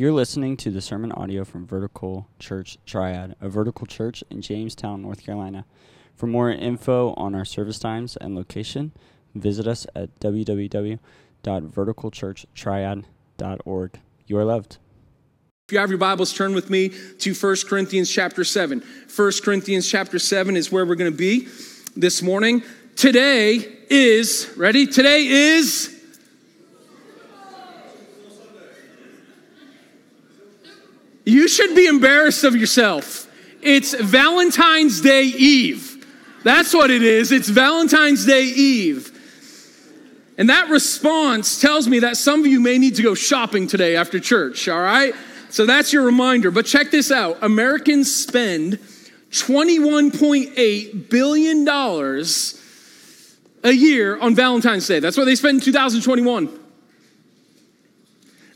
You're listening to the sermon audio from Vertical Church Triad, a vertical church in Jamestown, North Carolina. For more info on our service times and location, visit us at www.verticalchurchtriad.org. You are loved. If you have your Bibles, turn with me to 1 Corinthians chapter 7. 1 Corinthians chapter 7 is where we're going to be this morning. Today is, ready? Today is You should be embarrassed of yourself. It's Valentine's Day Eve. That's what it is. It's Valentine's Day Eve. And that response tells me that some of you may need to go shopping today after church, all right? So that's your reminder. But check this out Americans spend $21.8 billion a year on Valentine's Day. That's what they spent in 2021.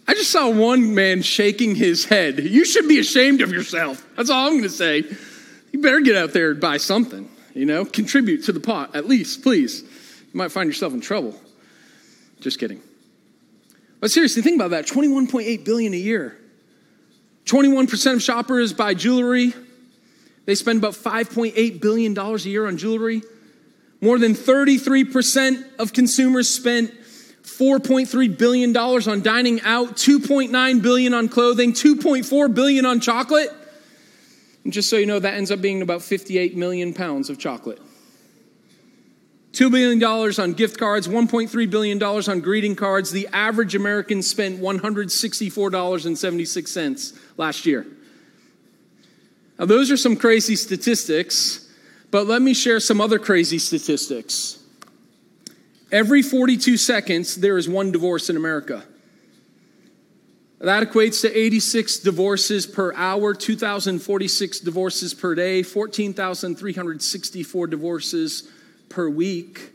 I just saw one man shaking his head. You should be ashamed of yourself. That's all I'm going to say. You better get out there and buy something, you know, contribute to the pot at least, please. You might find yourself in trouble. Just kidding. But seriously, think about that 21.8 billion a year. 21% of shoppers buy jewelry. They spend about $5.8 billion a year on jewelry. More than 33% of consumers spent $4.3 billion on dining out, $2.9 billion on clothing, $2.4 billion on chocolate. And just so you know, that ends up being about 58 million pounds of chocolate. $2 billion on gift cards, $1.3 billion on greeting cards. The average American spent $164.76 last year. Now, those are some crazy statistics, but let me share some other crazy statistics. Every 42 seconds, there is one divorce in America. That equates to 86 divorces per hour, 2,046 divorces per day, 14,364 divorces per week,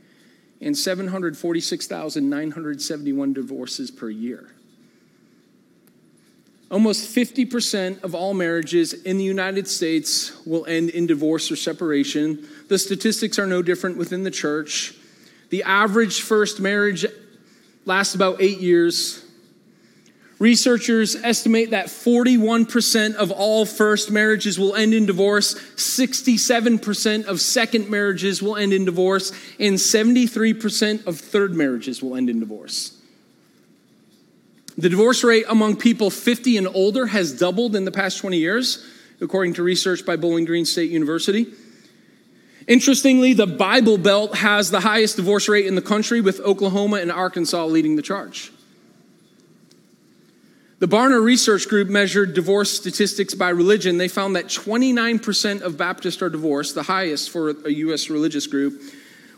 and 746,971 divorces per year. Almost 50% of all marriages in the United States will end in divorce or separation. The statistics are no different within the church. The average first marriage lasts about eight years. Researchers estimate that 41% of all first marriages will end in divorce, 67% of second marriages will end in divorce, and 73% of third marriages will end in divorce. The divorce rate among people 50 and older has doubled in the past 20 years, according to research by Bowling Green State University. Interestingly, the Bible Belt has the highest divorce rate in the country, with Oklahoma and Arkansas leading the charge. The Barna Research Group measured divorce statistics by religion. They found that 29% of Baptists are divorced, the highest for a U.S. religious group,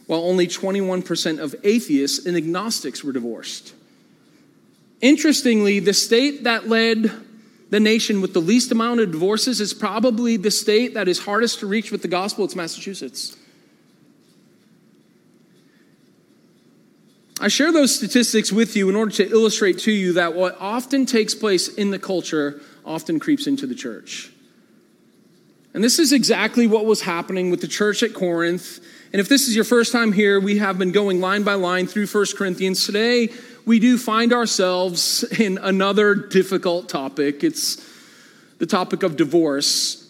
while only 21% of atheists and agnostics were divorced. Interestingly, the state that led the nation with the least amount of divorces is probably the state that is hardest to reach with the gospel. It's Massachusetts. I share those statistics with you in order to illustrate to you that what often takes place in the culture often creeps into the church. And this is exactly what was happening with the church at Corinth. And if this is your first time here, we have been going line by line through 1 Corinthians. Today, we do find ourselves in another difficult topic. It's the topic of divorce.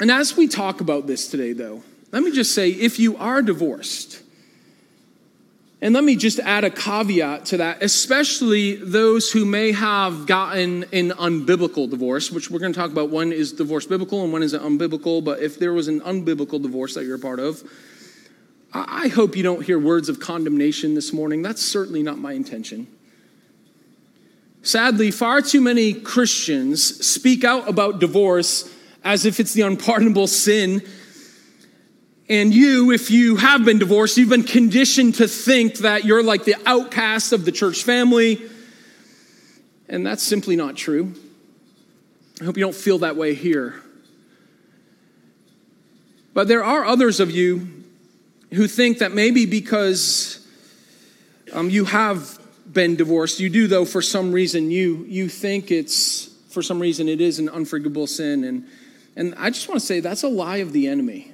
And as we talk about this today, though, let me just say if you are divorced, and let me just add a caveat to that, especially those who may have gotten an unbiblical divorce, which we're going to talk about. One is divorce biblical and one is unbiblical. But if there was an unbiblical divorce that you're a part of, I hope you don't hear words of condemnation this morning. That's certainly not my intention. Sadly, far too many Christians speak out about divorce as if it's the unpardonable sin. And you, if you have been divorced, you've been conditioned to think that you're like the outcast of the church family. And that's simply not true. I hope you don't feel that way here. But there are others of you who think that maybe because um, you have been divorced, you do though for some reason you you think it's for some reason it is an unforgivable sin, and and I just want to say that's a lie of the enemy.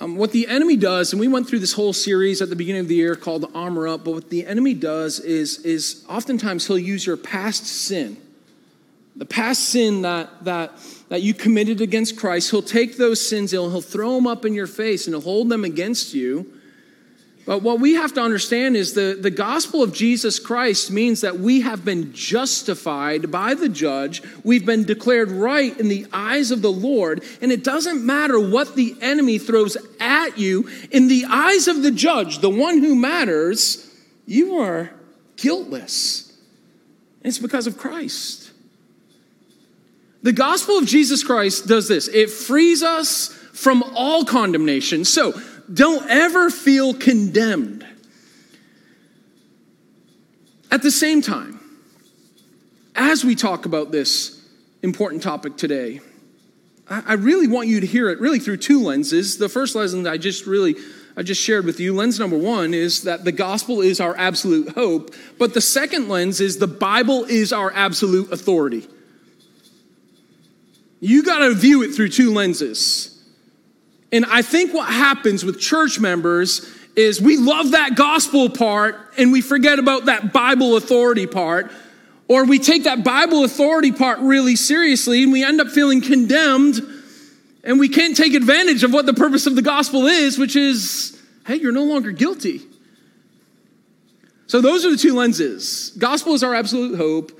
Um, what the enemy does, and we went through this whole series at the beginning of the year called Armor Up, but what the enemy does is, is oftentimes he'll use your past sin, the past sin that, that, that you committed against Christ. He'll take those sins, he'll, he'll throw them up in your face, and he'll hold them against you. But what we have to understand is the, the gospel of Jesus Christ means that we have been justified by the judge. We've been declared right in the eyes of the Lord. And it doesn't matter what the enemy throws at you. In the eyes of the judge, the one who matters, you are guiltless. And it's because of Christ. The gospel of Jesus Christ does this it frees us from all condemnation. So, don't ever feel condemned. At the same time, as we talk about this important topic today, I really want you to hear it really through two lenses. The first lesson I just really I just shared with you, lens number one is that the gospel is our absolute hope, but the second lens is the Bible is our absolute authority. You got to view it through two lenses. And I think what happens with church members is we love that gospel part and we forget about that Bible authority part. Or we take that Bible authority part really seriously and we end up feeling condemned and we can't take advantage of what the purpose of the gospel is, which is hey, you're no longer guilty. So those are the two lenses. Gospel is our absolute hope,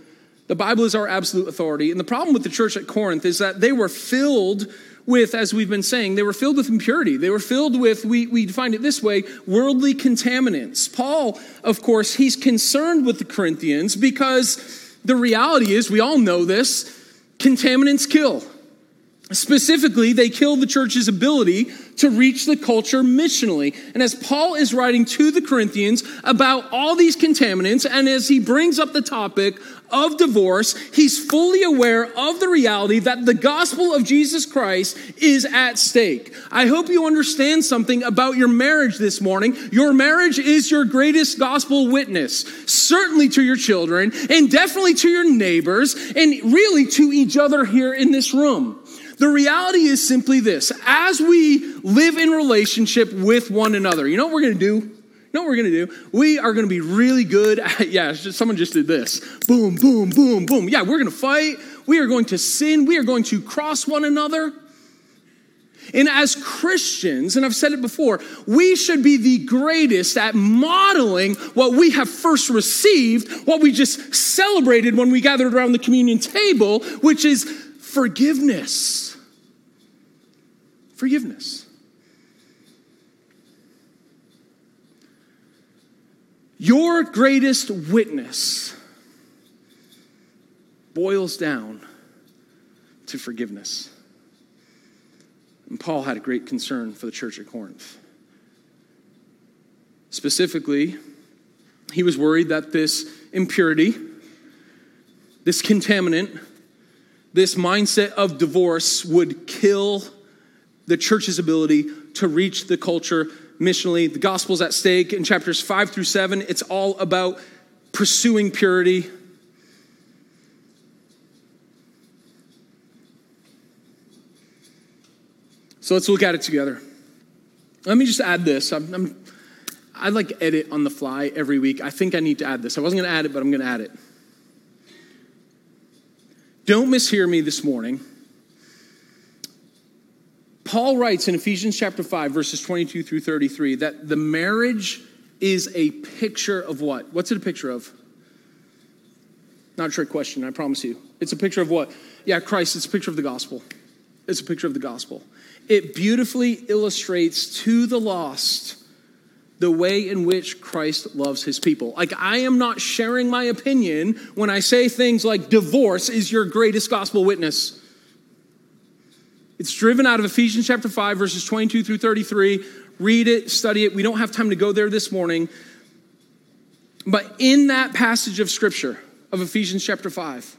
the Bible is our absolute authority. And the problem with the church at Corinth is that they were filled with, as we've been saying, they were filled with impurity. They were filled with, we, we define it this way, worldly contaminants. Paul, of course, he's concerned with the Corinthians because the reality is, we all know this, contaminants kill. Specifically, they kill the church's ability to reach the culture missionally. And as Paul is writing to the Corinthians about all these contaminants, and as he brings up the topic of divorce, he's fully aware of the reality that the gospel of Jesus Christ is at stake. I hope you understand something about your marriage this morning. Your marriage is your greatest gospel witness, certainly to your children, and definitely to your neighbors, and really to each other here in this room. The reality is simply this as we live in relationship with one another, you know what we're going to do? You know what we're going to do? We are going to be really good at, yeah, just, someone just did this. Boom, boom, boom, boom. Yeah, we're going to fight. We are going to sin. We are going to cross one another. And as Christians, and I've said it before, we should be the greatest at modeling what we have first received, what we just celebrated when we gathered around the communion table, which is forgiveness forgiveness. Your greatest witness boils down to forgiveness. And Paul had a great concern for the church at Corinth. Specifically, he was worried that this impurity, this contaminant, this mindset of divorce would kill the church's ability to reach the culture missionally. The gospel's at stake in chapters 5 through 7. It's all about pursuing purity. So let's look at it together. Let me just add this. I'm, I'm, I like to edit on the fly every week. I think I need to add this. I wasn't going to add it, but I'm going to add it. Don't mishear me this morning. Paul writes in Ephesians chapter 5, verses 22 through 33, that the marriage is a picture of what? What's it a picture of? Not a trick question, I promise you. It's a picture of what? Yeah, Christ, it's a picture of the gospel. It's a picture of the gospel. It beautifully illustrates to the lost the way in which Christ loves his people. Like, I am not sharing my opinion when I say things like divorce is your greatest gospel witness. It's driven out of Ephesians chapter 5, verses 22 through 33. Read it, study it. We don't have time to go there this morning. But in that passage of scripture of Ephesians chapter 5,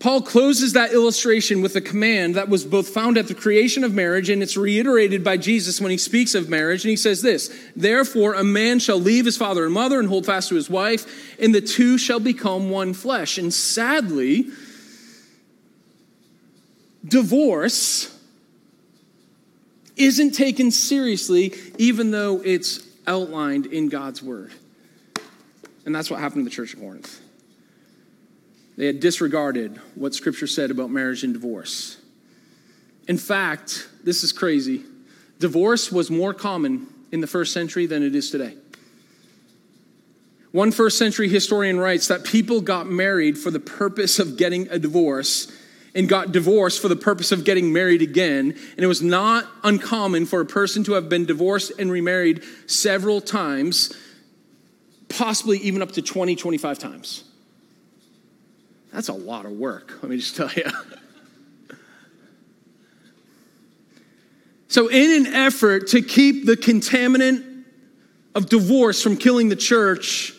Paul closes that illustration with a command that was both found at the creation of marriage and it's reiterated by Jesus when he speaks of marriage. And he says this Therefore, a man shall leave his father and mother and hold fast to his wife, and the two shall become one flesh. And sadly, divorce isn't taken seriously, even though it's outlined in God's word. And that's what happened to the church of Corinth. They had disregarded what Scripture said about marriage and divorce. In fact, this is crazy. Divorce was more common in the first century than it is today. One first century historian writes that people got married for the purpose of getting a divorce and got divorced for the purpose of getting married again. And it was not uncommon for a person to have been divorced and remarried several times, possibly even up to 20, 25 times. That's a lot of work, let me just tell you. So, in an effort to keep the contaminant of divorce from killing the church,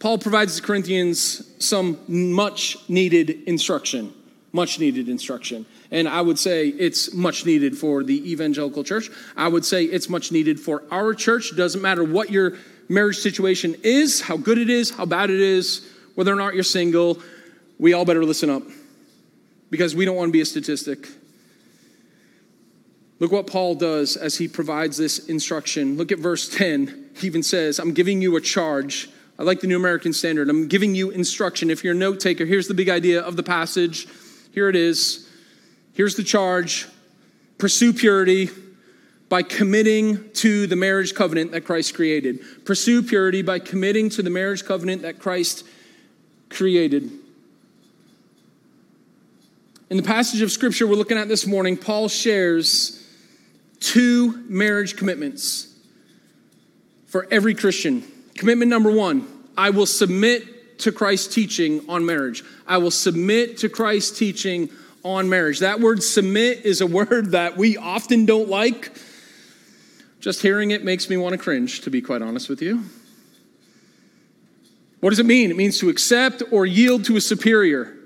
Paul provides the Corinthians some much needed instruction. Much needed instruction. And I would say it's much needed for the evangelical church. I would say it's much needed for our church. Doesn't matter what your marriage situation is, how good it is, how bad it is, whether or not you're single, we all better listen up because we don't want to be a statistic. Look what Paul does as he provides this instruction. Look at verse 10. He even says, I'm giving you a charge. I like the New American Standard. I'm giving you instruction. If you're a note taker, here's the big idea of the passage. Here it is. Here's the charge pursue purity by committing to the marriage covenant that Christ created. Pursue purity by committing to the marriage covenant that Christ created. In the passage of scripture we're looking at this morning, Paul shares two marriage commitments for every Christian. Commitment number one I will submit to Christ's teaching on marriage. I will submit to Christ's teaching on marriage. That word submit is a word that we often don't like. Just hearing it makes me want to cringe, to be quite honest with you. What does it mean? It means to accept or yield to a superior.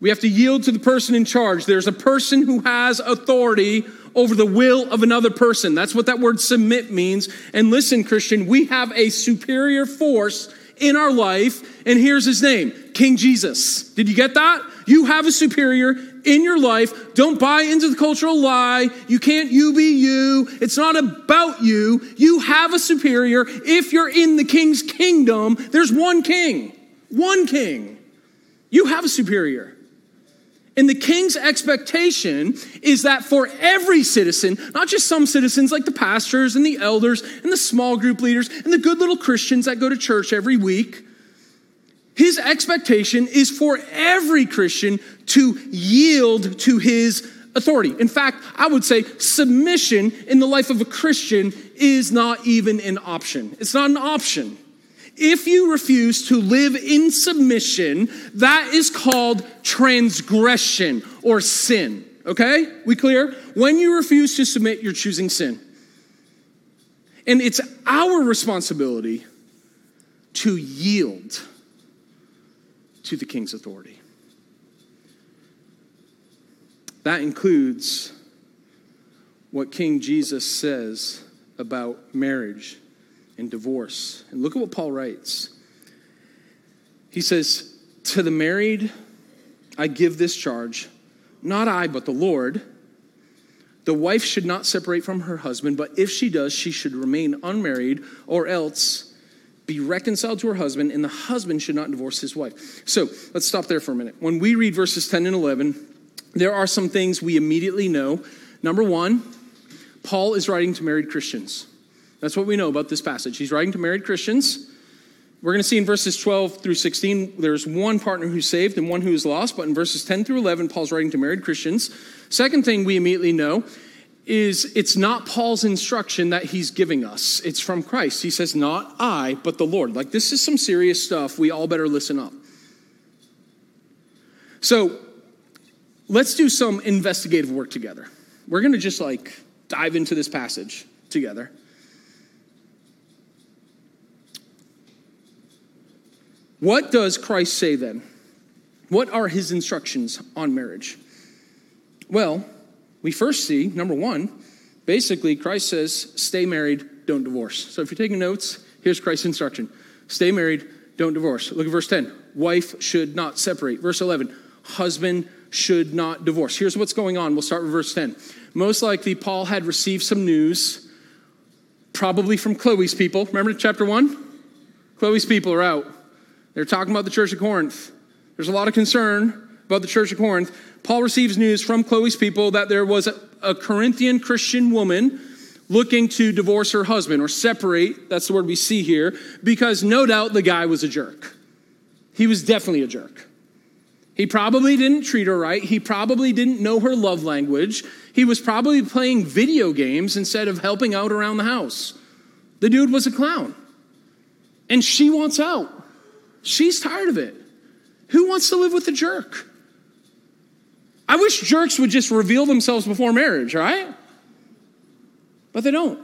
We have to yield to the person in charge. There's a person who has authority over the will of another person. That's what that word submit means. And listen, Christian, we have a superior force in our life, and here's his name King Jesus. Did you get that? You have a superior in your life. Don't buy into the cultural lie. You can't you be you. It's not about you. You have a superior. If you're in the king's kingdom, there's one king. One king. You have a superior. And the king's expectation is that for every citizen, not just some citizens like the pastors and the elders and the small group leaders and the good little Christians that go to church every week, his expectation is for every Christian to yield to his authority. In fact, I would say submission in the life of a Christian is not even an option. It's not an option. If you refuse to live in submission, that is called transgression or sin. Okay? We clear? When you refuse to submit, you're choosing sin. And it's our responsibility to yield to the king's authority. That includes what King Jesus says about marriage and divorce. And look at what Paul writes. He says, To the married, I give this charge, not I, but the Lord. The wife should not separate from her husband, but if she does, she should remain unmarried or else be reconciled to her husband, and the husband should not divorce his wife. So let's stop there for a minute. When we read verses 10 and 11, there are some things we immediately know. Number one, Paul is writing to married Christians. That's what we know about this passage. He's writing to married Christians. We're going to see in verses 12 through 16, there's one partner who's saved and one who is lost. But in verses 10 through 11, Paul's writing to married Christians. Second thing we immediately know is it's not Paul's instruction that he's giving us, it's from Christ. He says, Not I, but the Lord. Like, this is some serious stuff. We all better listen up. So, let's do some investigative work together. We're going to just like dive into this passage together. What does Christ say then? What are his instructions on marriage? Well, we first see, number one, basically, Christ says, stay married, don't divorce. So if you're taking notes, here's Christ's instruction stay married, don't divorce. Look at verse 10. Wife should not separate. Verse 11, husband should not divorce. Here's what's going on. We'll start with verse 10. Most likely, Paul had received some news, probably from Chloe's people. Remember chapter 1? Chloe's people are out. They're talking about the church of Corinth. There's a lot of concern about the church of Corinth. Paul receives news from Chloe's people that there was a, a Corinthian Christian woman looking to divorce her husband or separate. That's the word we see here, because no doubt the guy was a jerk. He was definitely a jerk. He probably didn't treat her right. He probably didn't know her love language. He was probably playing video games instead of helping out around the house. The dude was a clown. And she wants out. She's tired of it. Who wants to live with a jerk? I wish jerks would just reveal themselves before marriage, right? But they don't.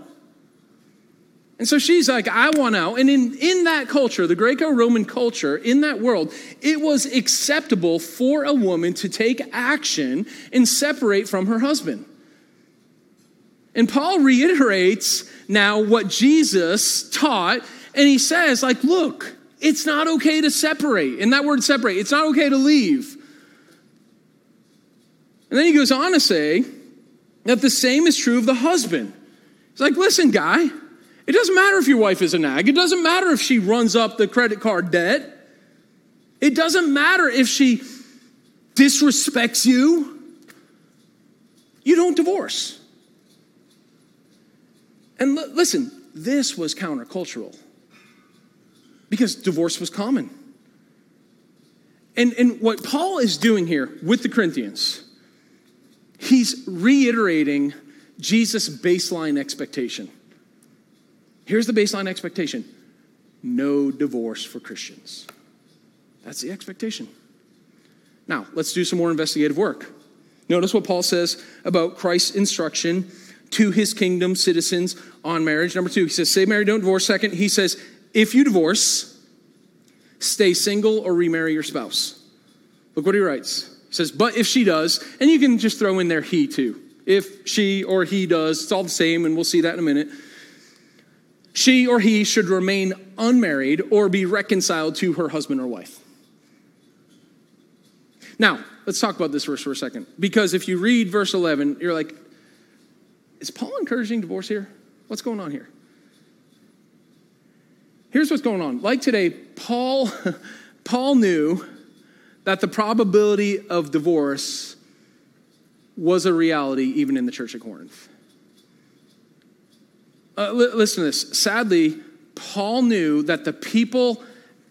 And so she's like, I want out. And in, in that culture, the Greco Roman culture, in that world, it was acceptable for a woman to take action and separate from her husband. And Paul reiterates now what Jesus taught, and he says, like, look, it's not okay to separate. And that word separate, it's not okay to leave. And then he goes on to say that the same is true of the husband. He's like, listen, guy, it doesn't matter if your wife is a nag. It doesn't matter if she runs up the credit card debt. It doesn't matter if she disrespects you. You don't divorce. And l- listen, this was countercultural because divorce was common. And, and what Paul is doing here with the Corinthians, he's reiterating Jesus' baseline expectation. Here's the baseline expectation no divorce for Christians. That's the expectation. Now, let's do some more investigative work. Notice what Paul says about Christ's instruction to his kingdom citizens on marriage. Number two, he says, Say marry, don't divorce. Second, he says, If you divorce, stay single or remarry your spouse. Look what he writes. He says, But if she does, and you can just throw in there he too. If she or he does, it's all the same, and we'll see that in a minute she or he should remain unmarried or be reconciled to her husband or wife. Now, let's talk about this verse for a second. Because if you read verse 11, you're like, is Paul encouraging divorce here? What's going on here? Here's what's going on. Like today, Paul, Paul knew that the probability of divorce was a reality even in the church of Corinth. Uh, li- listen to this. Sadly, Paul knew that the people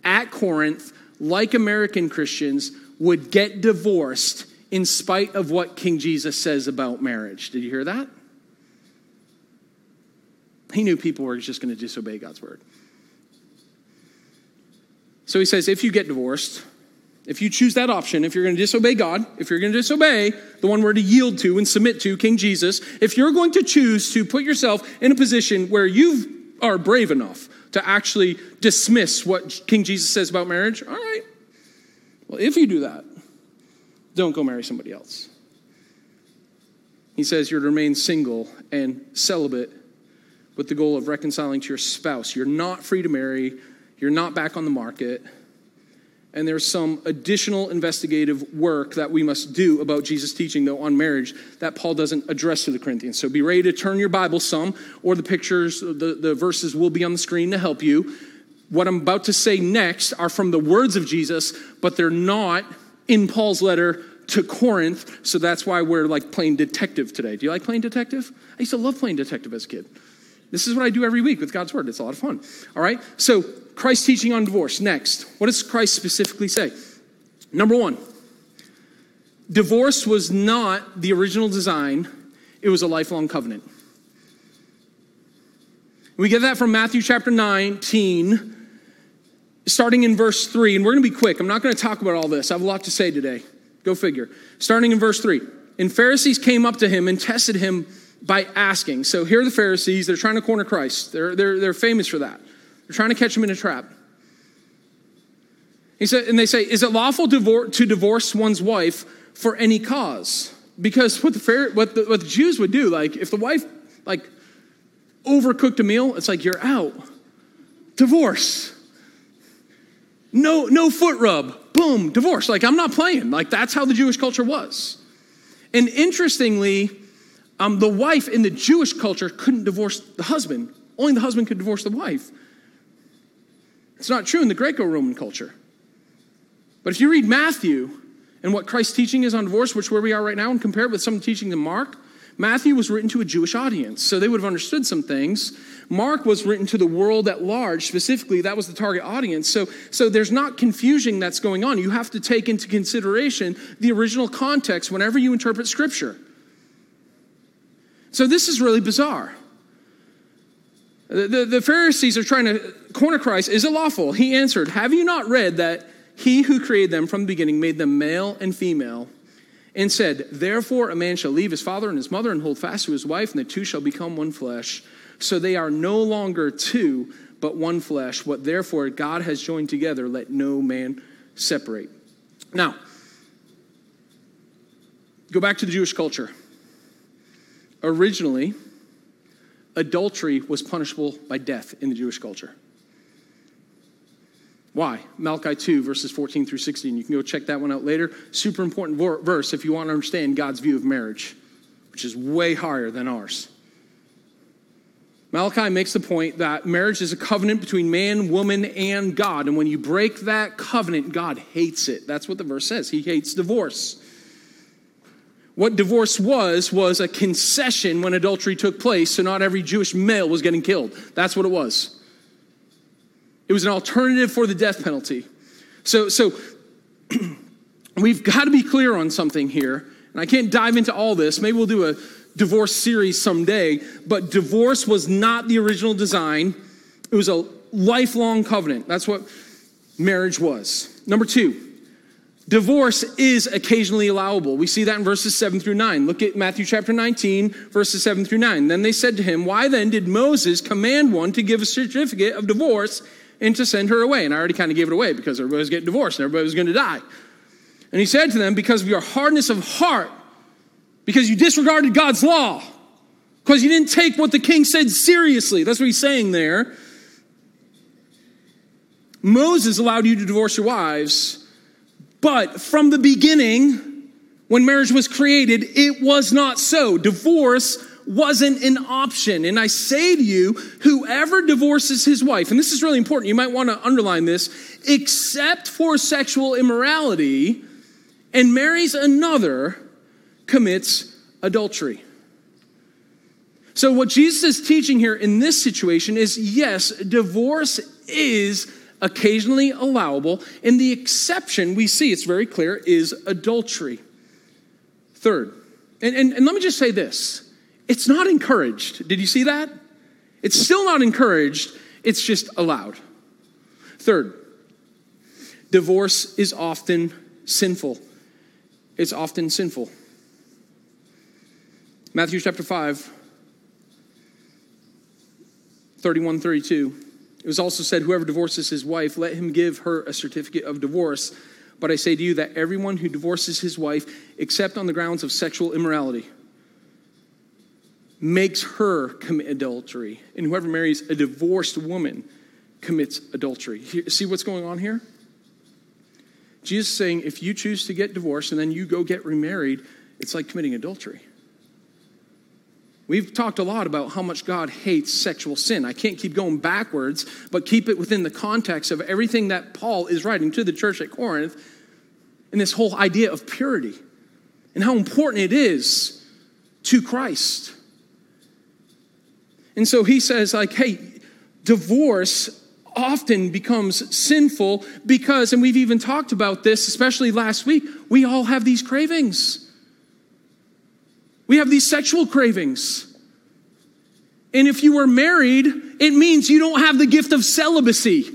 at Corinth, like American Christians, would get divorced in spite of what King Jesus says about marriage. Did you hear that? He knew people were just going to disobey God's word. So he says if you get divorced, if you choose that option, if you're going to disobey God, if you're going to disobey the one we're to yield to and submit to, King Jesus, if you're going to choose to put yourself in a position where you are brave enough to actually dismiss what King Jesus says about marriage, all right. Well, if you do that, don't go marry somebody else. He says you're to remain single and celibate with the goal of reconciling to your spouse. You're not free to marry, you're not back on the market and there's some additional investigative work that we must do about Jesus' teaching, though, on marriage that Paul doesn't address to the Corinthians. So be ready to turn your Bible some, or the pictures, the, the verses will be on the screen to help you. What I'm about to say next are from the words of Jesus, but they're not in Paul's letter to Corinth, so that's why we're like playing detective today. Do you like playing detective? I used to love playing detective as a kid. This is what I do every week with God's Word. It's a lot of fun. All right? So Christ's teaching on divorce. Next, what does Christ specifically say? Number one, divorce was not the original design, it was a lifelong covenant. We get that from Matthew chapter 19, starting in verse 3. And we're going to be quick. I'm not going to talk about all this. I have a lot to say today. Go figure. Starting in verse 3. And Pharisees came up to him and tested him by asking. So here are the Pharisees. They're trying to corner Christ, they're, they're, they're famous for that. They're trying to catch him in a trap. He said, and they say, Is it lawful to divorce one's wife for any cause? Because what the, what the, what the Jews would do, like if the wife like overcooked a meal, it's like you're out. Divorce. no, no foot rub, boom, divorce. Like, I'm not playing. Like, that's how the Jewish culture was. And interestingly, um, the wife in the Jewish culture couldn't divorce the husband. Only the husband could divorce the wife. It's not true in the Greco Roman culture. But if you read Matthew and what Christ's teaching is on divorce, which where we are right now, and compare it with some teaching in Mark, Matthew was written to a Jewish audience, so they would have understood some things. Mark was written to the world at large, specifically, that was the target audience. So, so there's not confusion that's going on. You have to take into consideration the original context whenever you interpret Scripture. So this is really bizarre. The, the, Pharisees are trying to corner Christ. Is it lawful? He answered, Have you not read that he who created them from the beginning made them male and female? and said, Therefore a man shall leave his father and his mother and hold fast to his wife, and the two shall become one flesh. So they are no longer two, but one flesh. What therefore God has joined together, let no man separate. Now, go back to the Jewish culture. Originally, adultery was punishable by death in the Jewish culture. Why? Malachi 2, verses 14 through 16. You can go check that one out later. Super important verse if you want to understand God's view of marriage, which is way higher than ours. Malachi makes the point that marriage is a covenant between man, woman, and God. And when you break that covenant, God hates it. That's what the verse says. He hates divorce. What divorce was, was a concession when adultery took place, so not every Jewish male was getting killed. That's what it was. It was an alternative for the death penalty. So, so we've got to be clear on something here. And I can't dive into all this. Maybe we'll do a divorce series someday. But divorce was not the original design, it was a lifelong covenant. That's what marriage was. Number two, Divorce is occasionally allowable. We see that in verses 7 through 9. Look at Matthew chapter 19, verses 7 through 9. Then they said to him, Why then did Moses command one to give a certificate of divorce and to send her away. And I already kind of gave it away because everybody was getting divorced and everybody was going to die. And he said to them, Because of your hardness of heart, because you disregarded God's law, because you didn't take what the king said seriously. That's what he's saying there. Moses allowed you to divorce your wives, but from the beginning, when marriage was created, it was not so. Divorce wasn't an option. And I say to you, whoever divorces his wife, and this is really important, you might want to underline this, except for sexual immorality, and marries another, commits adultery. So, what Jesus is teaching here in this situation is yes, divorce is occasionally allowable, and the exception we see, it's very clear, is adultery. Third, and, and, and let me just say this it's not encouraged. Did you see that? It's still not encouraged, it's just allowed. Third, divorce is often sinful. It's often sinful. Matthew chapter 5, 31 32. It was also said, Whoever divorces his wife, let him give her a certificate of divorce. But I say to you that everyone who divorces his wife, except on the grounds of sexual immorality, makes her commit adultery. And whoever marries a divorced woman commits adultery. See what's going on here? Jesus saying if you choose to get divorced and then you go get remarried, it's like committing adultery. We've talked a lot about how much God hates sexual sin. I can't keep going backwards, but keep it within the context of everything that Paul is writing to the church at Corinth and this whole idea of purity and how important it is to Christ. And so he says, like, hey, divorce often becomes sinful because, and we've even talked about this, especially last week, we all have these cravings. We have these sexual cravings. And if you were married, it means you don't have the gift of celibacy.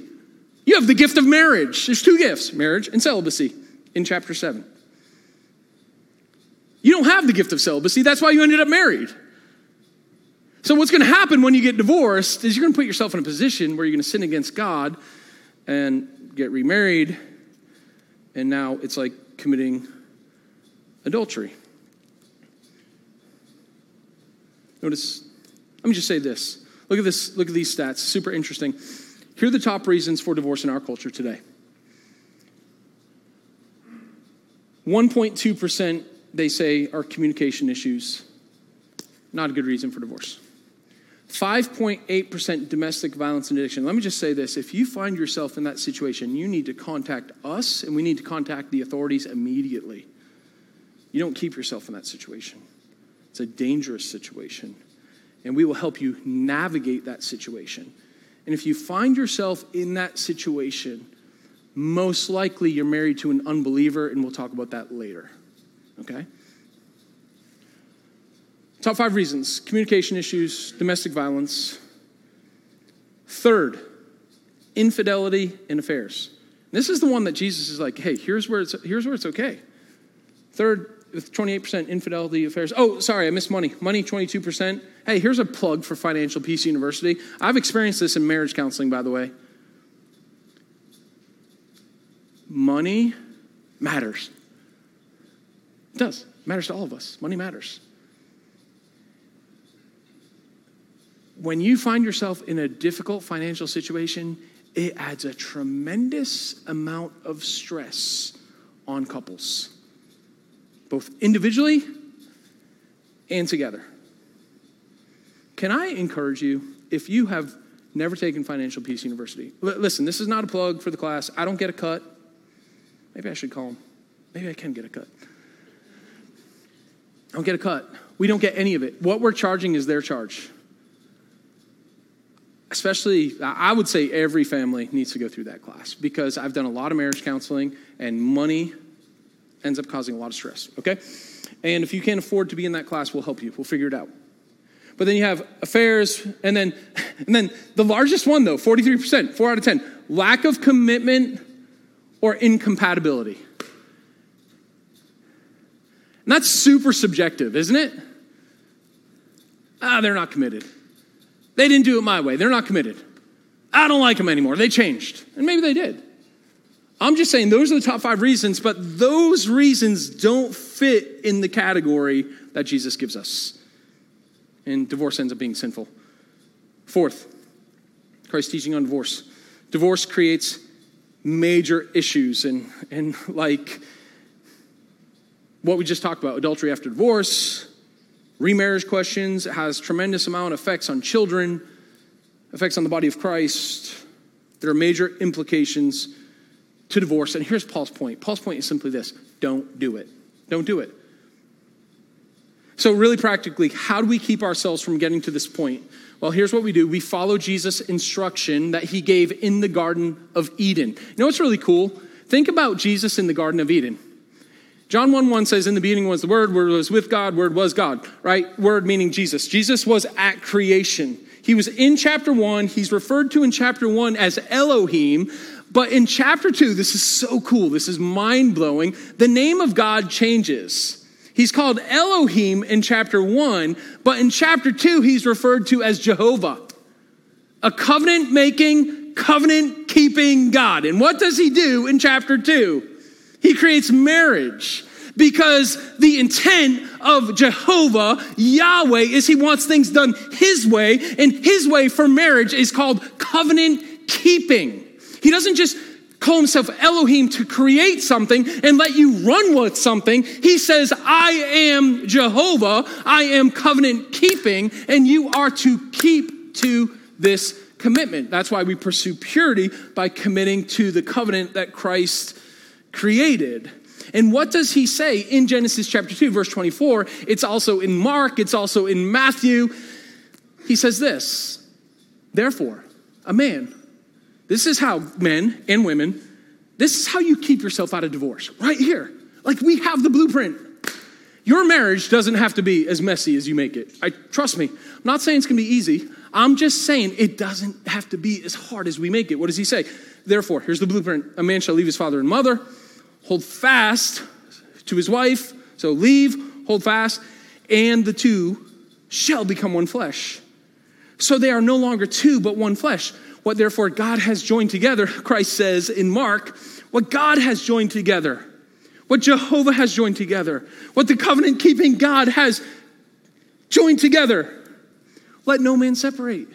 You have the gift of marriage. There's two gifts marriage and celibacy in chapter 7. You don't have the gift of celibacy. That's why you ended up married. So, what's going to happen when you get divorced is you're going to put yourself in a position where you're going to sin against God and get remarried, and now it's like committing adultery. Notice, let me just say this. Look at this, look at these stats, super interesting. Here are the top reasons for divorce in our culture today. 1.2% they say are communication issues. Not a good reason for divorce. 5.8% domestic violence and addiction. Let me just say this if you find yourself in that situation, you need to contact us and we need to contact the authorities immediately. You don't keep yourself in that situation it's a dangerous situation. And we will help you navigate that situation. And if you find yourself in that situation, most likely you're married to an unbeliever, and we'll talk about that later. Okay? Top five reasons communication issues, domestic violence. Third, infidelity in affairs. This is the one that Jesus is like, hey, here's where it's, here's where it's okay. Third, with 28% infidelity affairs. Oh, sorry, I missed money. Money, 22%. Hey, here's a plug for Financial Peace University. I've experienced this in marriage counseling, by the way. Money matters. It does. It matters to all of us. Money matters. when you find yourself in a difficult financial situation, it adds a tremendous amount of stress on couples, both individually and together. Can I encourage you, if you have never taken Financial Peace University, l- listen, this is not a plug for the class. I don't get a cut. Maybe I should call them. Maybe I can get a cut. I don't get a cut. We don't get any of it. What we're charging is their charge especially, I would say every family needs to go through that class because I've done a lot of marriage counseling and money ends up causing a lot of stress, okay? And if you can't afford to be in that class, we'll help you. We'll figure it out. But then you have affairs, and then, and then the largest one though, 43%, 4 out of 10, lack of commitment or incompatibility. And that's super subjective, isn't it? Ah, they're not committed. They didn't do it my way. They're not committed. I don't like them anymore. They changed. And maybe they did. I'm just saying those are the top five reasons, but those reasons don't fit in the category that Jesus gives us. And divorce ends up being sinful. Fourth, Christ's teaching on divorce. Divorce creates major issues and, and like what we just talked about adultery after divorce, remarriage questions. It has tremendous amount of effects on children, effects on the body of Christ. There are major implications to divorce. And here's Paul's point. Paul's point is simply this don't do it. Don't do it. So, really practically, how do we keep ourselves from getting to this point? Well, here's what we do we follow Jesus' instruction that he gave in the Garden of Eden. You know what's really cool? Think about Jesus in the Garden of Eden. John 1 1 says, In the beginning was the Word, Word was with God, Word was God, right? Word meaning Jesus. Jesus was at creation. He was in chapter 1. He's referred to in chapter 1 as Elohim. But in chapter 2, this is so cool. This is mind blowing. The name of God changes. He's called Elohim in chapter 1, but in chapter 2, he's referred to as Jehovah, a covenant making, covenant keeping God. And what does he do in chapter 2? He creates marriage because the intent of Jehovah, Yahweh, is he wants things done his way, and his way for marriage is called covenant keeping. He doesn't just call himself Elohim to create something and let you run with something. He says, I am Jehovah, I am covenant keeping, and you are to keep to this commitment. That's why we pursue purity by committing to the covenant that Christ created. And what does he say in Genesis chapter 2, verse 24? It's also in Mark, it's also in Matthew. He says this Therefore, a man, this is how men and women, this is how you keep yourself out of divorce, right here. Like we have the blueprint. Your marriage doesn't have to be as messy as you make it. I trust me. I'm not saying it's going to be easy. I'm just saying it doesn't have to be as hard as we make it. What does he say? Therefore, here's the blueprint. A man shall leave his father and mother hold fast to his wife. So leave, hold fast, and the two shall become one flesh. So they are no longer two, but one flesh. What therefore God has joined together, Christ says in Mark, what God has joined together, what Jehovah has joined together, what the covenant keeping God has joined together, let no man separate.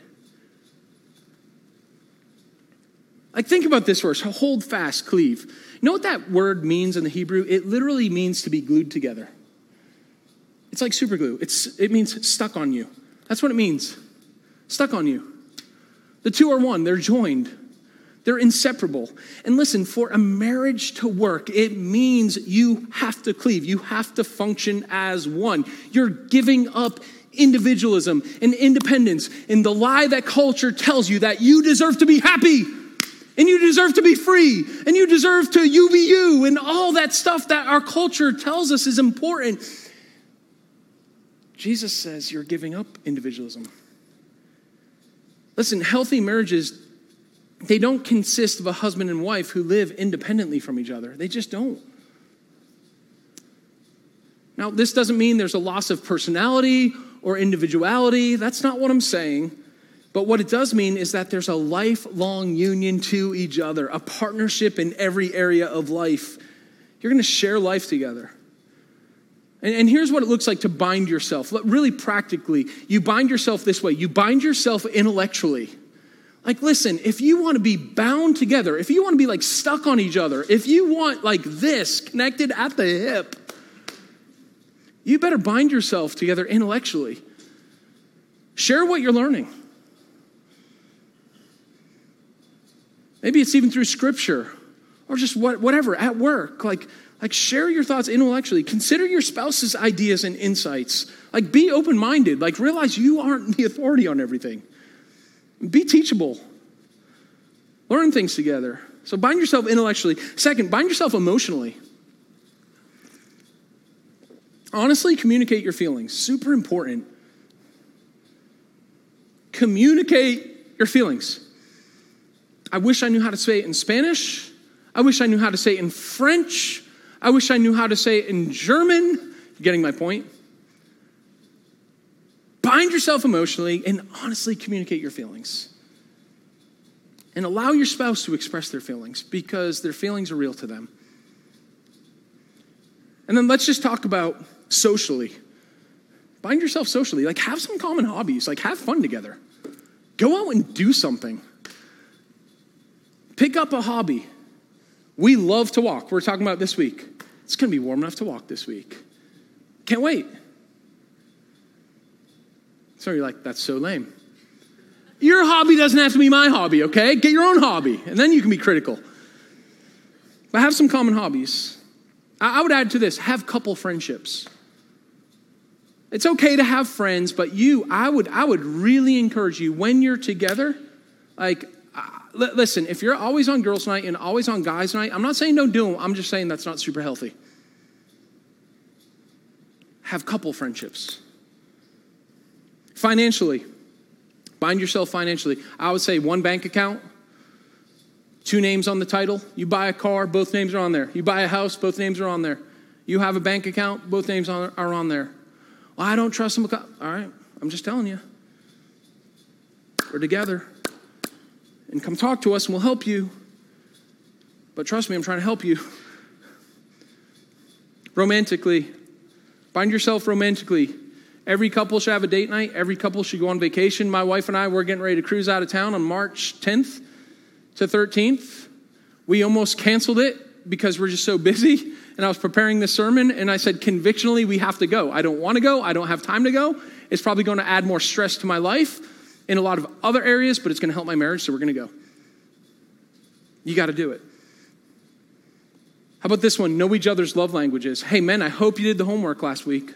Like, think about this verse hold fast, cleave. You know what that word means in the Hebrew? It literally means to be glued together. It's like super glue. It's, it means stuck on you. That's what it means. Stuck on you. The two are one, they're joined. They're inseparable. And listen, for a marriage to work, it means you have to cleave. You have to function as one. You're giving up individualism and independence and the lie that culture tells you that you deserve to be happy and you deserve to be free and you deserve to you be you and all that stuff that our culture tells us is important. Jesus says you're giving up individualism. Listen, healthy marriages they don't consist of a husband and wife who live independently from each other. They just don't. Now, this doesn't mean there's a loss of personality or individuality. That's not what I'm saying. But what it does mean is that there's a lifelong union to each other, a partnership in every area of life. You're going to share life together. And, here's what it looks like to bind yourself. Really practically, you bind yourself this way you bind yourself intellectually. Like, listen, if you want to be bound together, if you want to be like stuck on each other, if you want like this connected at the hip, you better bind yourself together intellectually. Share what you're learning. Maybe it's even through scripture or just what, whatever at work. Like, like share your thoughts intellectually. Consider your spouse's ideas and insights. Like be open-minded. Like realize you aren't the authority on everything. Be teachable. Learn things together. So bind yourself intellectually. Second, bind yourself emotionally. Honestly, communicate your feelings. Super important. Communicate your feelings. I wish I knew how to say it in Spanish. I wish I knew how to say it in French. I wish I knew how to say it in German. Getting my point? Bind yourself emotionally and honestly communicate your feelings. And allow your spouse to express their feelings because their feelings are real to them. And then let's just talk about socially. Bind yourself socially. Like, have some common hobbies. Like, have fun together. Go out and do something. Pick up a hobby. We love to walk. We're talking about this week. It's going to be warm enough to walk this week. Can't wait. So you're like, that's so lame. Your hobby doesn't have to be my hobby, okay? Get your own hobby, and then you can be critical. But have some common hobbies. I would add to this have couple friendships. It's okay to have friends, but you, I would, I would really encourage you when you're together, like, listen, if you're always on girls' night and always on guys' night, I'm not saying don't do them, I'm just saying that's not super healthy. Have couple friendships. Financially, bind yourself financially. I would say one bank account, two names on the title. You buy a car, both names are on there. You buy a house, both names are on there. You have a bank account, both names are on there. Well, I don't trust them. All right, I'm just telling you. We're together. And come talk to us and we'll help you. But trust me, I'm trying to help you. Romantically, bind yourself romantically. Every couple should have a date night. Every couple should go on vacation. My wife and I, we're getting ready to cruise out of town on March 10th to 13th. We almost canceled it because we're just so busy. And I was preparing this sermon and I said, convictionally, we have to go. I don't want to go. I don't have time to go. It's probably going to add more stress to my life in a lot of other areas, but it's going to help my marriage, so we're going to go. You got to do it. How about this one? Know each other's love languages. Hey, men, I hope you did the homework last week.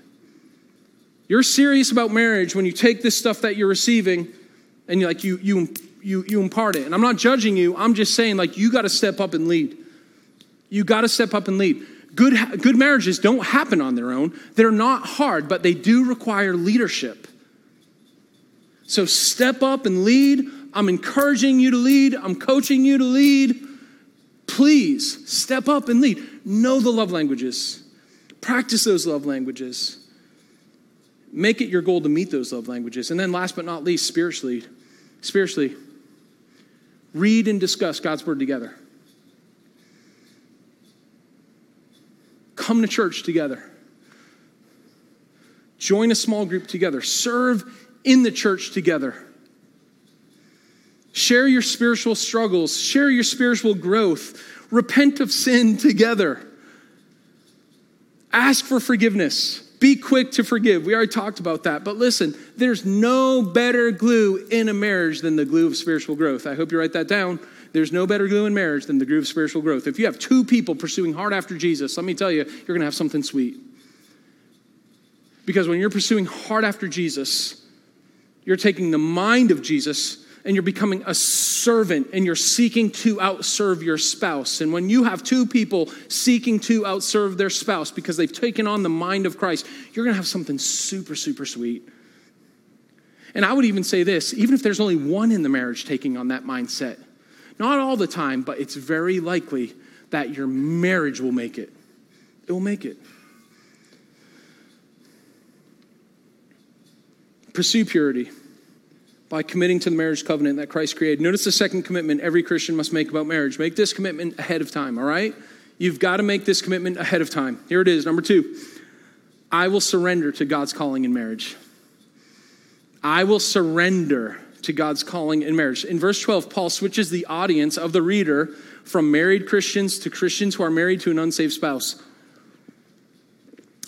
You're serious about marriage when you take this stuff that you're receiving and you like you you you you impart it. And I'm not judging you. I'm just saying like you got to step up and lead. You got to step up and lead. Good good marriages don't happen on their own. They're not hard, but they do require leadership. So step up and lead. I'm encouraging you to lead. I'm coaching you to lead. Please step up and lead. Know the love languages. Practice those love languages. Make it your goal to meet those love languages. And then, last but not least, spiritually, spiritually, read and discuss God's word together. Come to church together. Join a small group together. Serve in the church together. Share your spiritual struggles, share your spiritual growth, repent of sin together. Ask for forgiveness. Be quick to forgive. We already talked about that. But listen, there's no better glue in a marriage than the glue of spiritual growth. I hope you write that down. There's no better glue in marriage than the glue of spiritual growth. If you have two people pursuing hard after Jesus, let me tell you, you're going to have something sweet. Because when you're pursuing hard after Jesus, you're taking the mind of Jesus and you're becoming a servant and you're seeking to outserve your spouse. And when you have two people seeking to outserve their spouse because they've taken on the mind of Christ, you're going to have something super, super sweet. And I would even say this even if there's only one in the marriage taking on that mindset, not all the time, but it's very likely that your marriage will make it. It will make it. Pursue purity by committing to the marriage covenant that Christ created. Notice the second commitment every Christian must make about marriage. Make this commitment ahead of time, all right? You've got to make this commitment ahead of time. Here it is, number two I will surrender to God's calling in marriage. I will surrender to God's calling in marriage. In verse 12, Paul switches the audience of the reader from married Christians to Christians who are married to an unsaved spouse.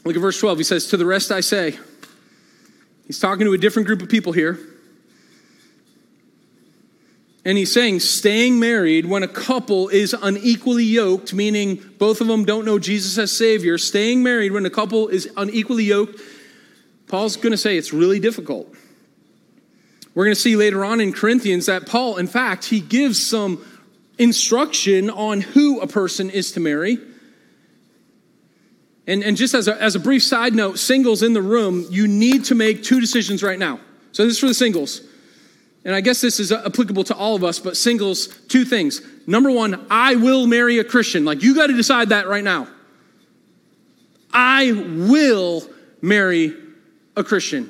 Look at verse 12. He says, To the rest I say, he's talking to a different group of people here. And he's saying staying married when a couple is unequally yoked, meaning both of them don't know Jesus as Savior, staying married when a couple is unequally yoked, Paul's going to say it's really difficult. We're going to see later on in Corinthians that Paul, in fact, he gives some instruction on who a person is to marry. And, and just as a, as a brief side note, singles in the room, you need to make two decisions right now. So this is for the singles. And I guess this is uh, applicable to all of us, but singles, two things. Number one, I will marry a Christian. Like, you got to decide that right now. I will marry a Christian.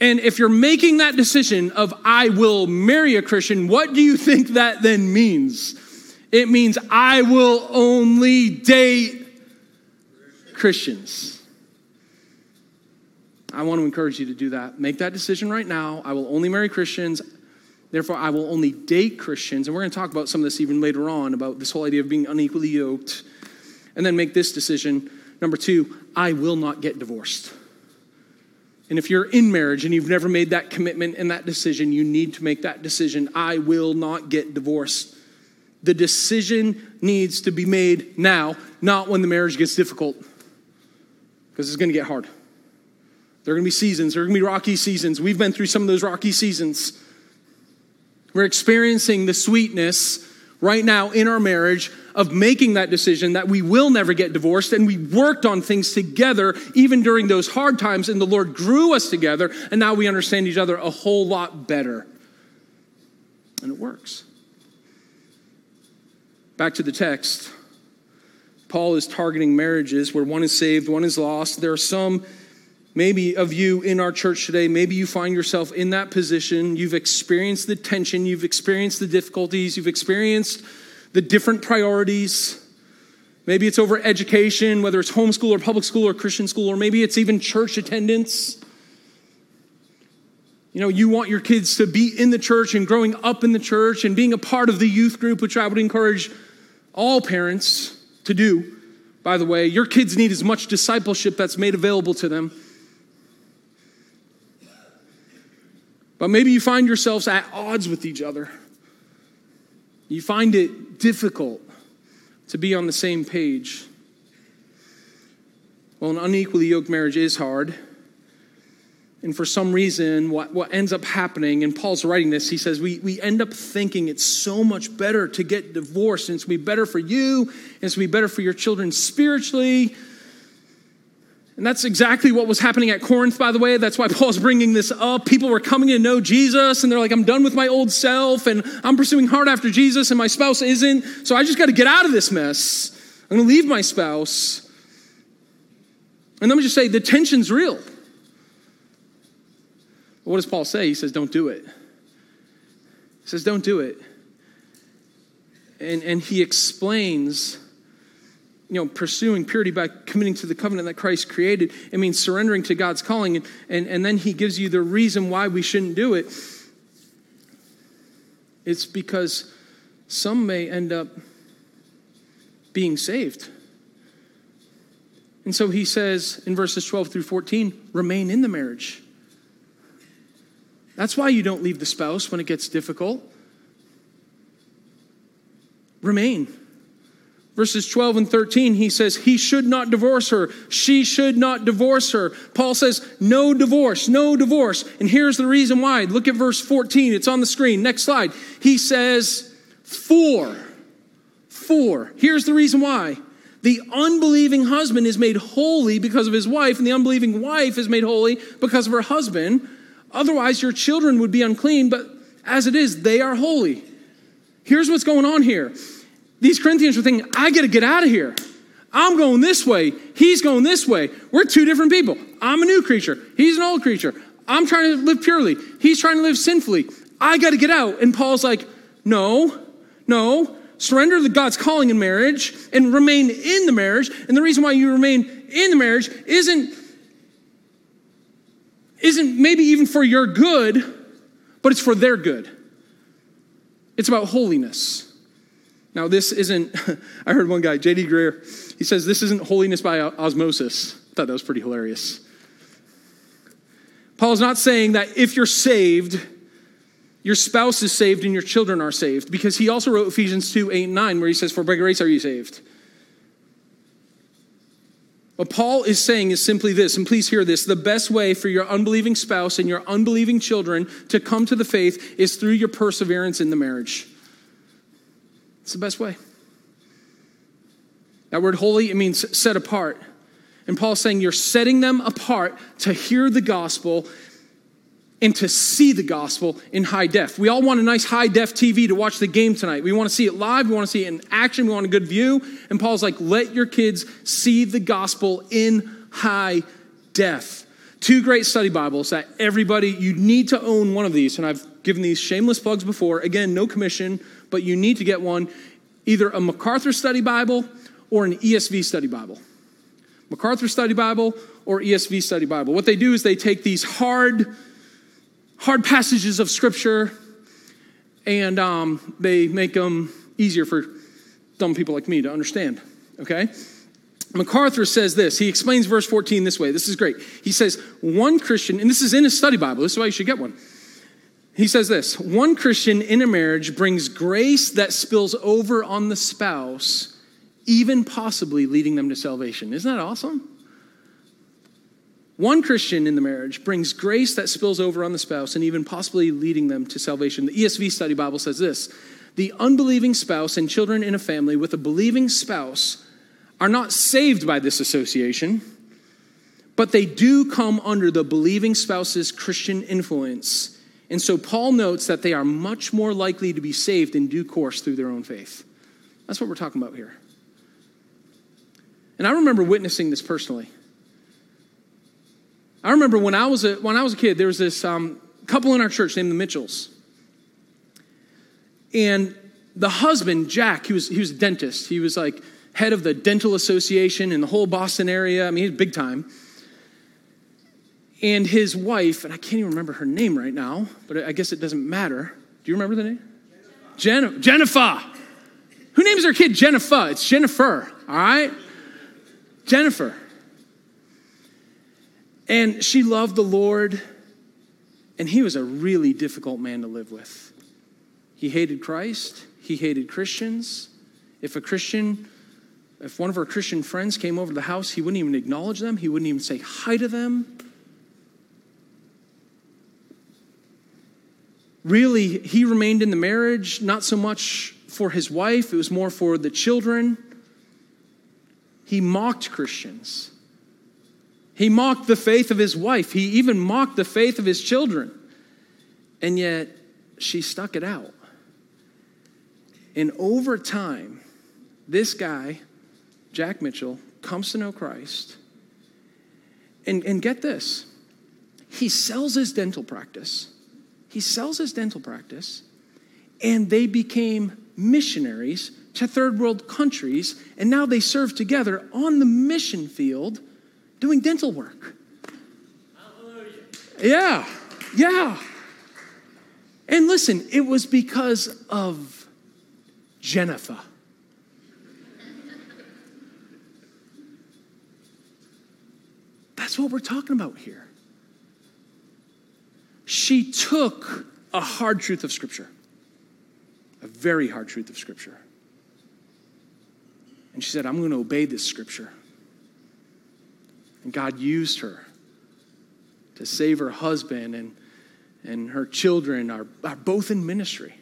And if you're making that decision of I will marry a Christian, what do you think that then means? It means I will only date Christians. I want to encourage you to do that. Make that decision right now. I will only marry Christians. Therefore, I will only date Christians. And we're going to talk about some of this even later on about this whole idea of being unequally yoked. And then make this decision. Number two, I will not get divorced. And if you're in marriage and you've never made that commitment and that decision, you need to make that decision. I will not get divorced. The decision needs to be made now, not when the marriage gets difficult, because it's going to get hard. There are going to be seasons, there are going to be rocky seasons. We've been through some of those rocky seasons. We're experiencing the sweetness right now in our marriage of making that decision that we will never get divorced. And we worked on things together even during those hard times, and the Lord grew us together, and now we understand each other a whole lot better. And it works. Back to the text. Paul is targeting marriages where one is saved, one is lost. There are some maybe of you in our church today, maybe you find yourself in that position. You've experienced the tension, you've experienced the difficulties, you've experienced the different priorities. Maybe it's over education, whether it's homeschool or public school or Christian school, or maybe it's even church attendance. You know, you want your kids to be in the church and growing up in the church and being a part of the youth group, which I would encourage all parents to do. By the way, your kids need as much discipleship that's made available to them. But maybe you find yourselves at odds with each other. You find it difficult to be on the same page. Well, an unequally yoked marriage is hard. And for some reason, what, what ends up happening, and Paul's writing this, he says, we, we end up thinking it's so much better to get divorced, and it's be better for you, and it's be better for your children spiritually, and that's exactly what was happening at Corinth, by the way. That's why Paul's bringing this up. People were coming to know Jesus, and they're like, I'm done with my old self, and I'm pursuing hard after Jesus, and my spouse isn't. So I just got to get out of this mess. I'm going to leave my spouse. And let me just say the tension's real. What does Paul say? He says, Don't do it. He says, Don't do it. And, and he explains you know, pursuing purity by committing to the covenant that Christ created. It means surrendering to God's calling. And, and, and then he gives you the reason why we shouldn't do it. It's because some may end up being saved. And so he says in verses 12 through 14 remain in the marriage. That's why you don't leave the spouse when it gets difficult. Remain. Verses 12 and 13, he says, He should not divorce her. She should not divorce her. Paul says, No divorce, no divorce. And here's the reason why. Look at verse 14. It's on the screen. Next slide. He says, For. For. Here's the reason why. The unbelieving husband is made holy because of his wife, and the unbelieving wife is made holy because of her husband. Otherwise, your children would be unclean, but as it is, they are holy. Here's what's going on here these Corinthians were thinking, I got to get out of here. I'm going this way. He's going this way. We're two different people. I'm a new creature. He's an old creature. I'm trying to live purely. He's trying to live sinfully. I got to get out. And Paul's like, no, no. Surrender to God's calling in marriage and remain in the marriage. And the reason why you remain in the marriage isn't, isn't maybe even for your good, but it's for their good. It's about holiness. Now, this isn't, I heard one guy, J.D. Greear, he says this isn't holiness by osmosis. I thought that was pretty hilarious. Paul's not saying that if you're saved, your spouse is saved and your children are saved, because he also wrote Ephesians 2 8 and 9, where he says, For by grace are you saved. What Paul is saying is simply this, and please hear this the best way for your unbelieving spouse and your unbelieving children to come to the faith is through your perseverance in the marriage. It's the best way. That word holy, it means set apart. And Paul's saying you're setting them apart to hear the gospel and to see the gospel in high def. We all want a nice high def TV to watch the game tonight. We want to see it live, we want to see it in action, we want a good view. And Paul's like, let your kids see the gospel in high def. Two great study Bibles that everybody, you need to own one of these. And I've given these shameless plugs before. Again, no commission but you need to get one either a MacArthur Study Bible or an ESV Study Bible. MacArthur Study Bible or ESV Study Bible. What they do is they take these hard, hard passages of Scripture and um, they make them easier for dumb people like me to understand. Okay? MacArthur says this. He explains verse 14 this way. This is great. He says, One Christian, and this is in his study Bible, this is why you should get one. He says this one Christian in a marriage brings grace that spills over on the spouse, even possibly leading them to salvation. Isn't that awesome? One Christian in the marriage brings grace that spills over on the spouse and even possibly leading them to salvation. The ESV Study Bible says this The unbelieving spouse and children in a family with a believing spouse are not saved by this association, but they do come under the believing spouse's Christian influence and so Paul notes that they are much more likely to be saved in due course through their own faith. That's what we're talking about here. And I remember witnessing this personally. I remember when I was a, when I was a kid, there was this um, couple in our church named the Mitchells. And the husband, Jack, he was, he was a dentist. He was like head of the dental association in the whole Boston area. I mean, he's big time and his wife, and I can't even remember her name right now, but I guess it doesn't matter. Do you remember the name? Jennifer. Jennifer. Who names their kid Jennifer? It's Jennifer, all right? Jennifer. And she loved the Lord, and he was a really difficult man to live with. He hated Christ, he hated Christians. If a Christian, if one of her Christian friends came over to the house, he wouldn't even acknowledge them, he wouldn't even say hi to them. really, he remained in the marriage, not so much for his wife, it was more for the children. He mocked Christians. He mocked the faith of his wife. He even mocked the faith of his children. And yet, she stuck it out. And over time, this guy, Jack Mitchell, comes to know Christ. And, and get this he sells his dental practice he sells his dental practice, and they became missionaries to third world countries, and now they serve together on the mission field doing dental work. Hallelujah. Yeah, yeah. And listen, it was because of Jennifer. That's what we're talking about here. She took a hard truth of Scripture, a very hard truth of Scripture. And she said, I'm going to obey this Scripture. And God used her to save her husband, and, and her children are, are both in ministry.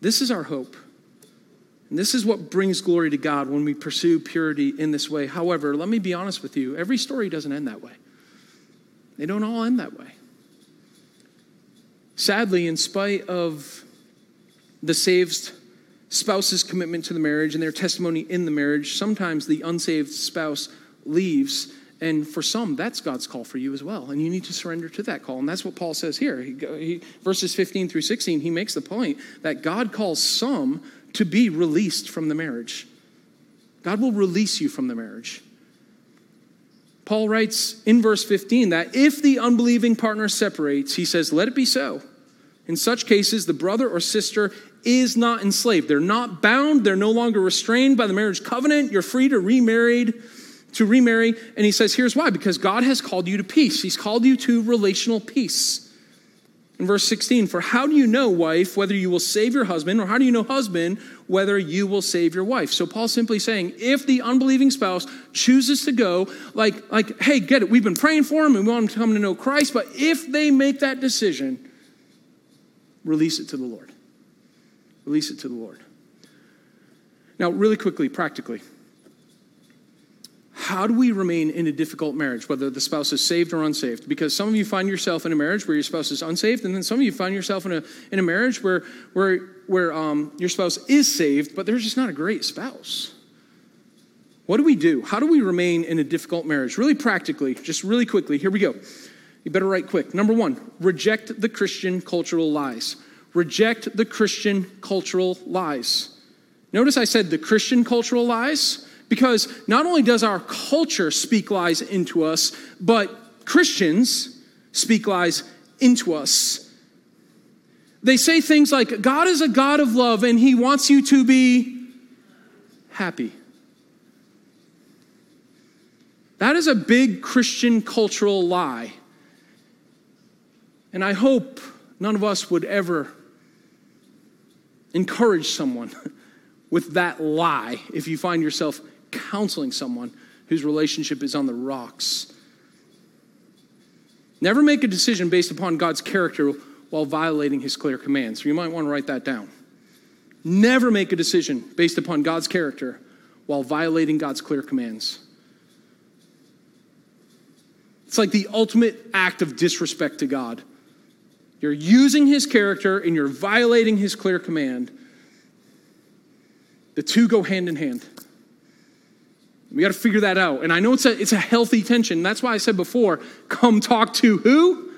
This is our hope. And this is what brings glory to God when we pursue purity in this way. However, let me be honest with you every story doesn't end that way, they don't all end that way. Sadly, in spite of the saved spouse's commitment to the marriage and their testimony in the marriage, sometimes the unsaved spouse leaves. And for some, that's God's call for you as well. And you need to surrender to that call. And that's what Paul says here. He, he, verses 15 through 16, he makes the point that God calls some to be released from the marriage. God will release you from the marriage. Paul writes in verse 15 that if the unbelieving partner separates, he says, let it be so. In such cases, the brother or sister is not enslaved. They're not bound. They're no longer restrained by the marriage covenant. You're free to remarry, to remarry. And he says, here's why because God has called you to peace. He's called you to relational peace. In verse 16, for how do you know, wife, whether you will save your husband, or how do you know, husband, whether you will save your wife? So Paul's simply saying, if the unbelieving spouse chooses to go, like, like, hey, get it, we've been praying for him and we want him to come to know Christ, but if they make that decision, release it to the Lord. Release it to the Lord. Now, really quickly, practically, how do we remain in a difficult marriage, whether the spouse is saved or unsaved? Because some of you find yourself in a marriage where your spouse is unsaved, and then some of you find yourself in a, in a marriage where, where, where um, your spouse is saved, but they're just not a great spouse. What do we do? How do we remain in a difficult marriage? Really practically, just really quickly, here we go. You better write quick. Number one, reject the Christian cultural lies. Reject the Christian cultural lies. Notice I said the Christian cultural lies because not only does our culture speak lies into us, but Christians speak lies into us. They say things like, God is a God of love and he wants you to be happy. That is a big Christian cultural lie. And I hope none of us would ever encourage someone with that lie if you find yourself counseling someone whose relationship is on the rocks. Never make a decision based upon God's character while violating his clear commands. You might want to write that down. Never make a decision based upon God's character while violating God's clear commands. It's like the ultimate act of disrespect to God. You're using his character and you're violating his clear command. The two go hand in hand. We got to figure that out. And I know it's a, it's a healthy tension. That's why I said before come talk to who?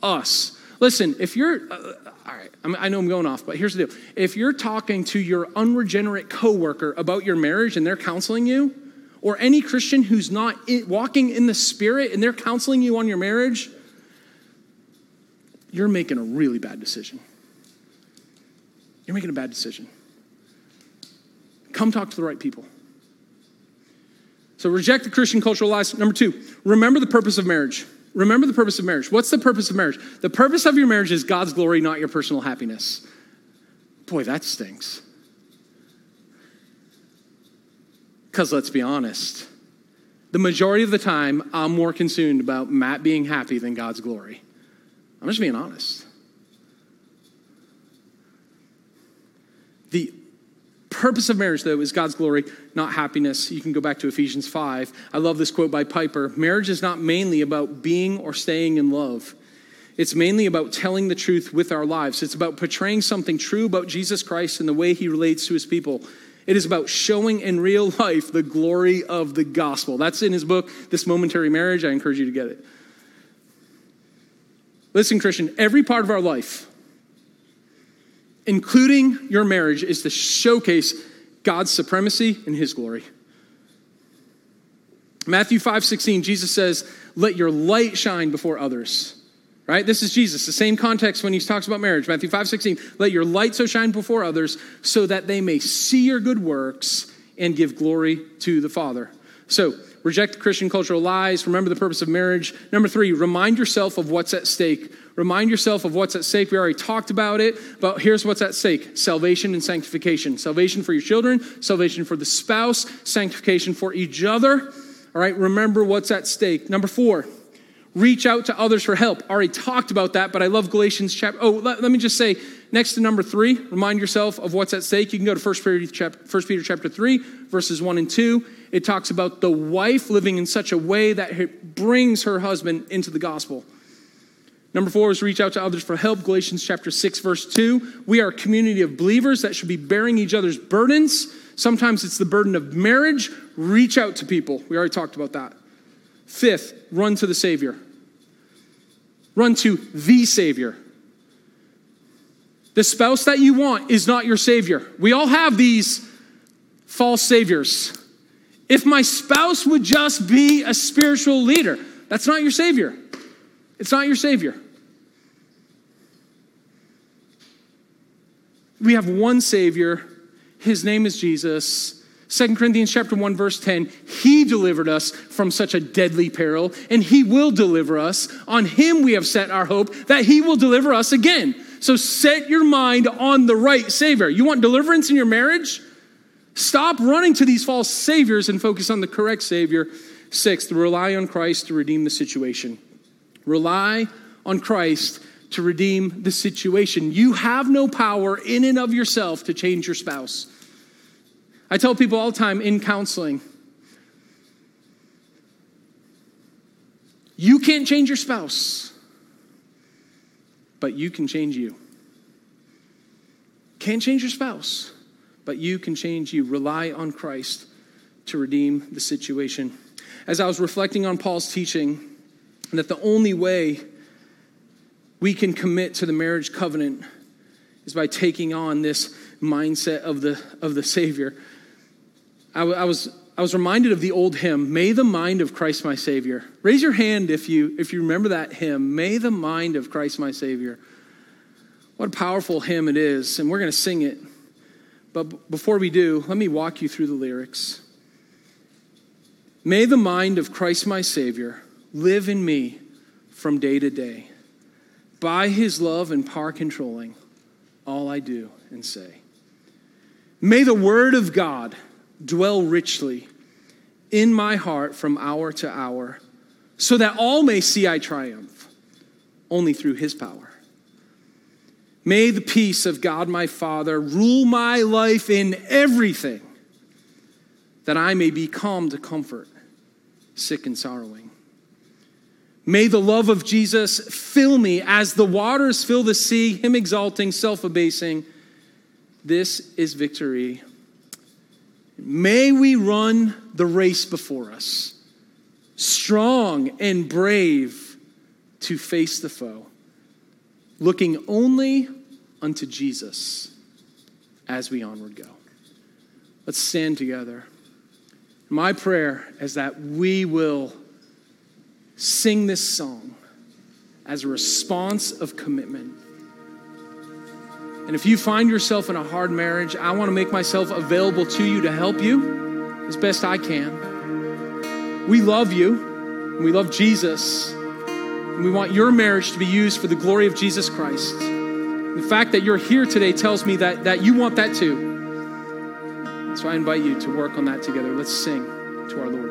Us. Listen, if you're, uh, all right, I mean, I know I'm going off, but here's the deal. If you're talking to your unregenerate coworker about your marriage and they're counseling you, or any Christian who's not walking in the Spirit and they're counseling you on your marriage, you're making a really bad decision. You're making a bad decision. Come talk to the right people. So reject the Christian cultural lies. Number two, remember the purpose of marriage. Remember the purpose of marriage. What's the purpose of marriage? The purpose of your marriage is God's glory, not your personal happiness. Boy, that stinks. Because let's be honest, the majority of the time, I'm more consumed about Matt being happy than God's glory. I'm just being honest. The purpose of marriage, though, is God's glory, not happiness. You can go back to Ephesians 5. I love this quote by Piper Marriage is not mainly about being or staying in love. It's mainly about telling the truth with our lives. It's about portraying something true about Jesus Christ and the way he relates to his people. It is about showing in real life the glory of the gospel. That's in his book, This Momentary Marriage. I encourage you to get it. Listen, Christian, every part of our life, including your marriage, is to showcase God's supremacy and His glory. Matthew 5 16, Jesus says, Let your light shine before others. Right? This is Jesus, the same context when he talks about marriage. Matthew 5 16, let your light so shine before others so that they may see your good works and give glory to the Father. So, reject Christian cultural lies. Remember the purpose of marriage. Number three, remind yourself of what's at stake. Remind yourself of what's at stake. We already talked about it, but here's what's at stake salvation and sanctification. Salvation for your children, salvation for the spouse, sanctification for each other. All right, remember what's at stake. Number four, reach out to others for help. Already talked about that, but I love Galatians chapter. Oh, let, let, me just say, next to number three, remind yourself of what's at stake. You can go to 1 Peter, chapter, 1 Peter chapter 3, verses 1 and 2. It talks about the wife living in such a way that it brings her husband into the gospel. Number four is reach out to others for help. Galatians chapter 6, verse 2. We are a community of believers that should be bearing each other's burdens. Sometimes it's the burden of marriage. Reach out to people. We already talked about that. Fifth, run to the Savior. Run to the Savior. The spouse that you want is not your Savior. We all have these false Saviors. If my spouse would just be a spiritual leader, that's not your Savior. It's not your Savior. We have one Savior. His name is Jesus. 2 Corinthians chapter 1 verse 10, he delivered us from such a deadly peril and he will deliver us. On him we have set our hope that he will deliver us again. So set your mind on the right savior. You want deliverance in your marriage? Stop running to these false saviors and focus on the correct savior. Sixth, rely on Christ to redeem the situation. Rely on Christ to redeem the situation. You have no power in and of yourself to change your spouse. I tell people all the time in counseling you can't change your spouse, but you can change you. Can't change your spouse, but you can change you. Rely on Christ to redeem the situation. As I was reflecting on Paul's teaching, that the only way we can commit to the marriage covenant is by taking on this mindset of the, of the Savior. I, I, was, I was reminded of the old hymn, May the mind of Christ my Savior. Raise your hand if you, if you remember that hymn, May the mind of Christ my Savior. What a powerful hymn it is, and we're going to sing it. But before we do, let me walk you through the lyrics. May the mind of Christ my Savior live in me from day to day. By his love and power controlling all I do and say. May the word of God dwell richly in my heart from hour to hour, so that all may see I triumph only through his power. May the peace of God my Father rule my life in everything, that I may be calm to comfort, sick and sorrowing. May the love of Jesus fill me as the waters fill the sea, Him exalting, self abasing. This is victory. May we run the race before us, strong and brave to face the foe, looking only unto Jesus as we onward go. Let's stand together. My prayer is that we will sing this song as a response of commitment. And if you find yourself in a hard marriage, I want to make myself available to you to help you as best I can. We love you. We love Jesus. And we want your marriage to be used for the glory of Jesus Christ. The fact that you're here today tells me that, that you want that too. So I invite you to work on that together. Let's sing to our Lord.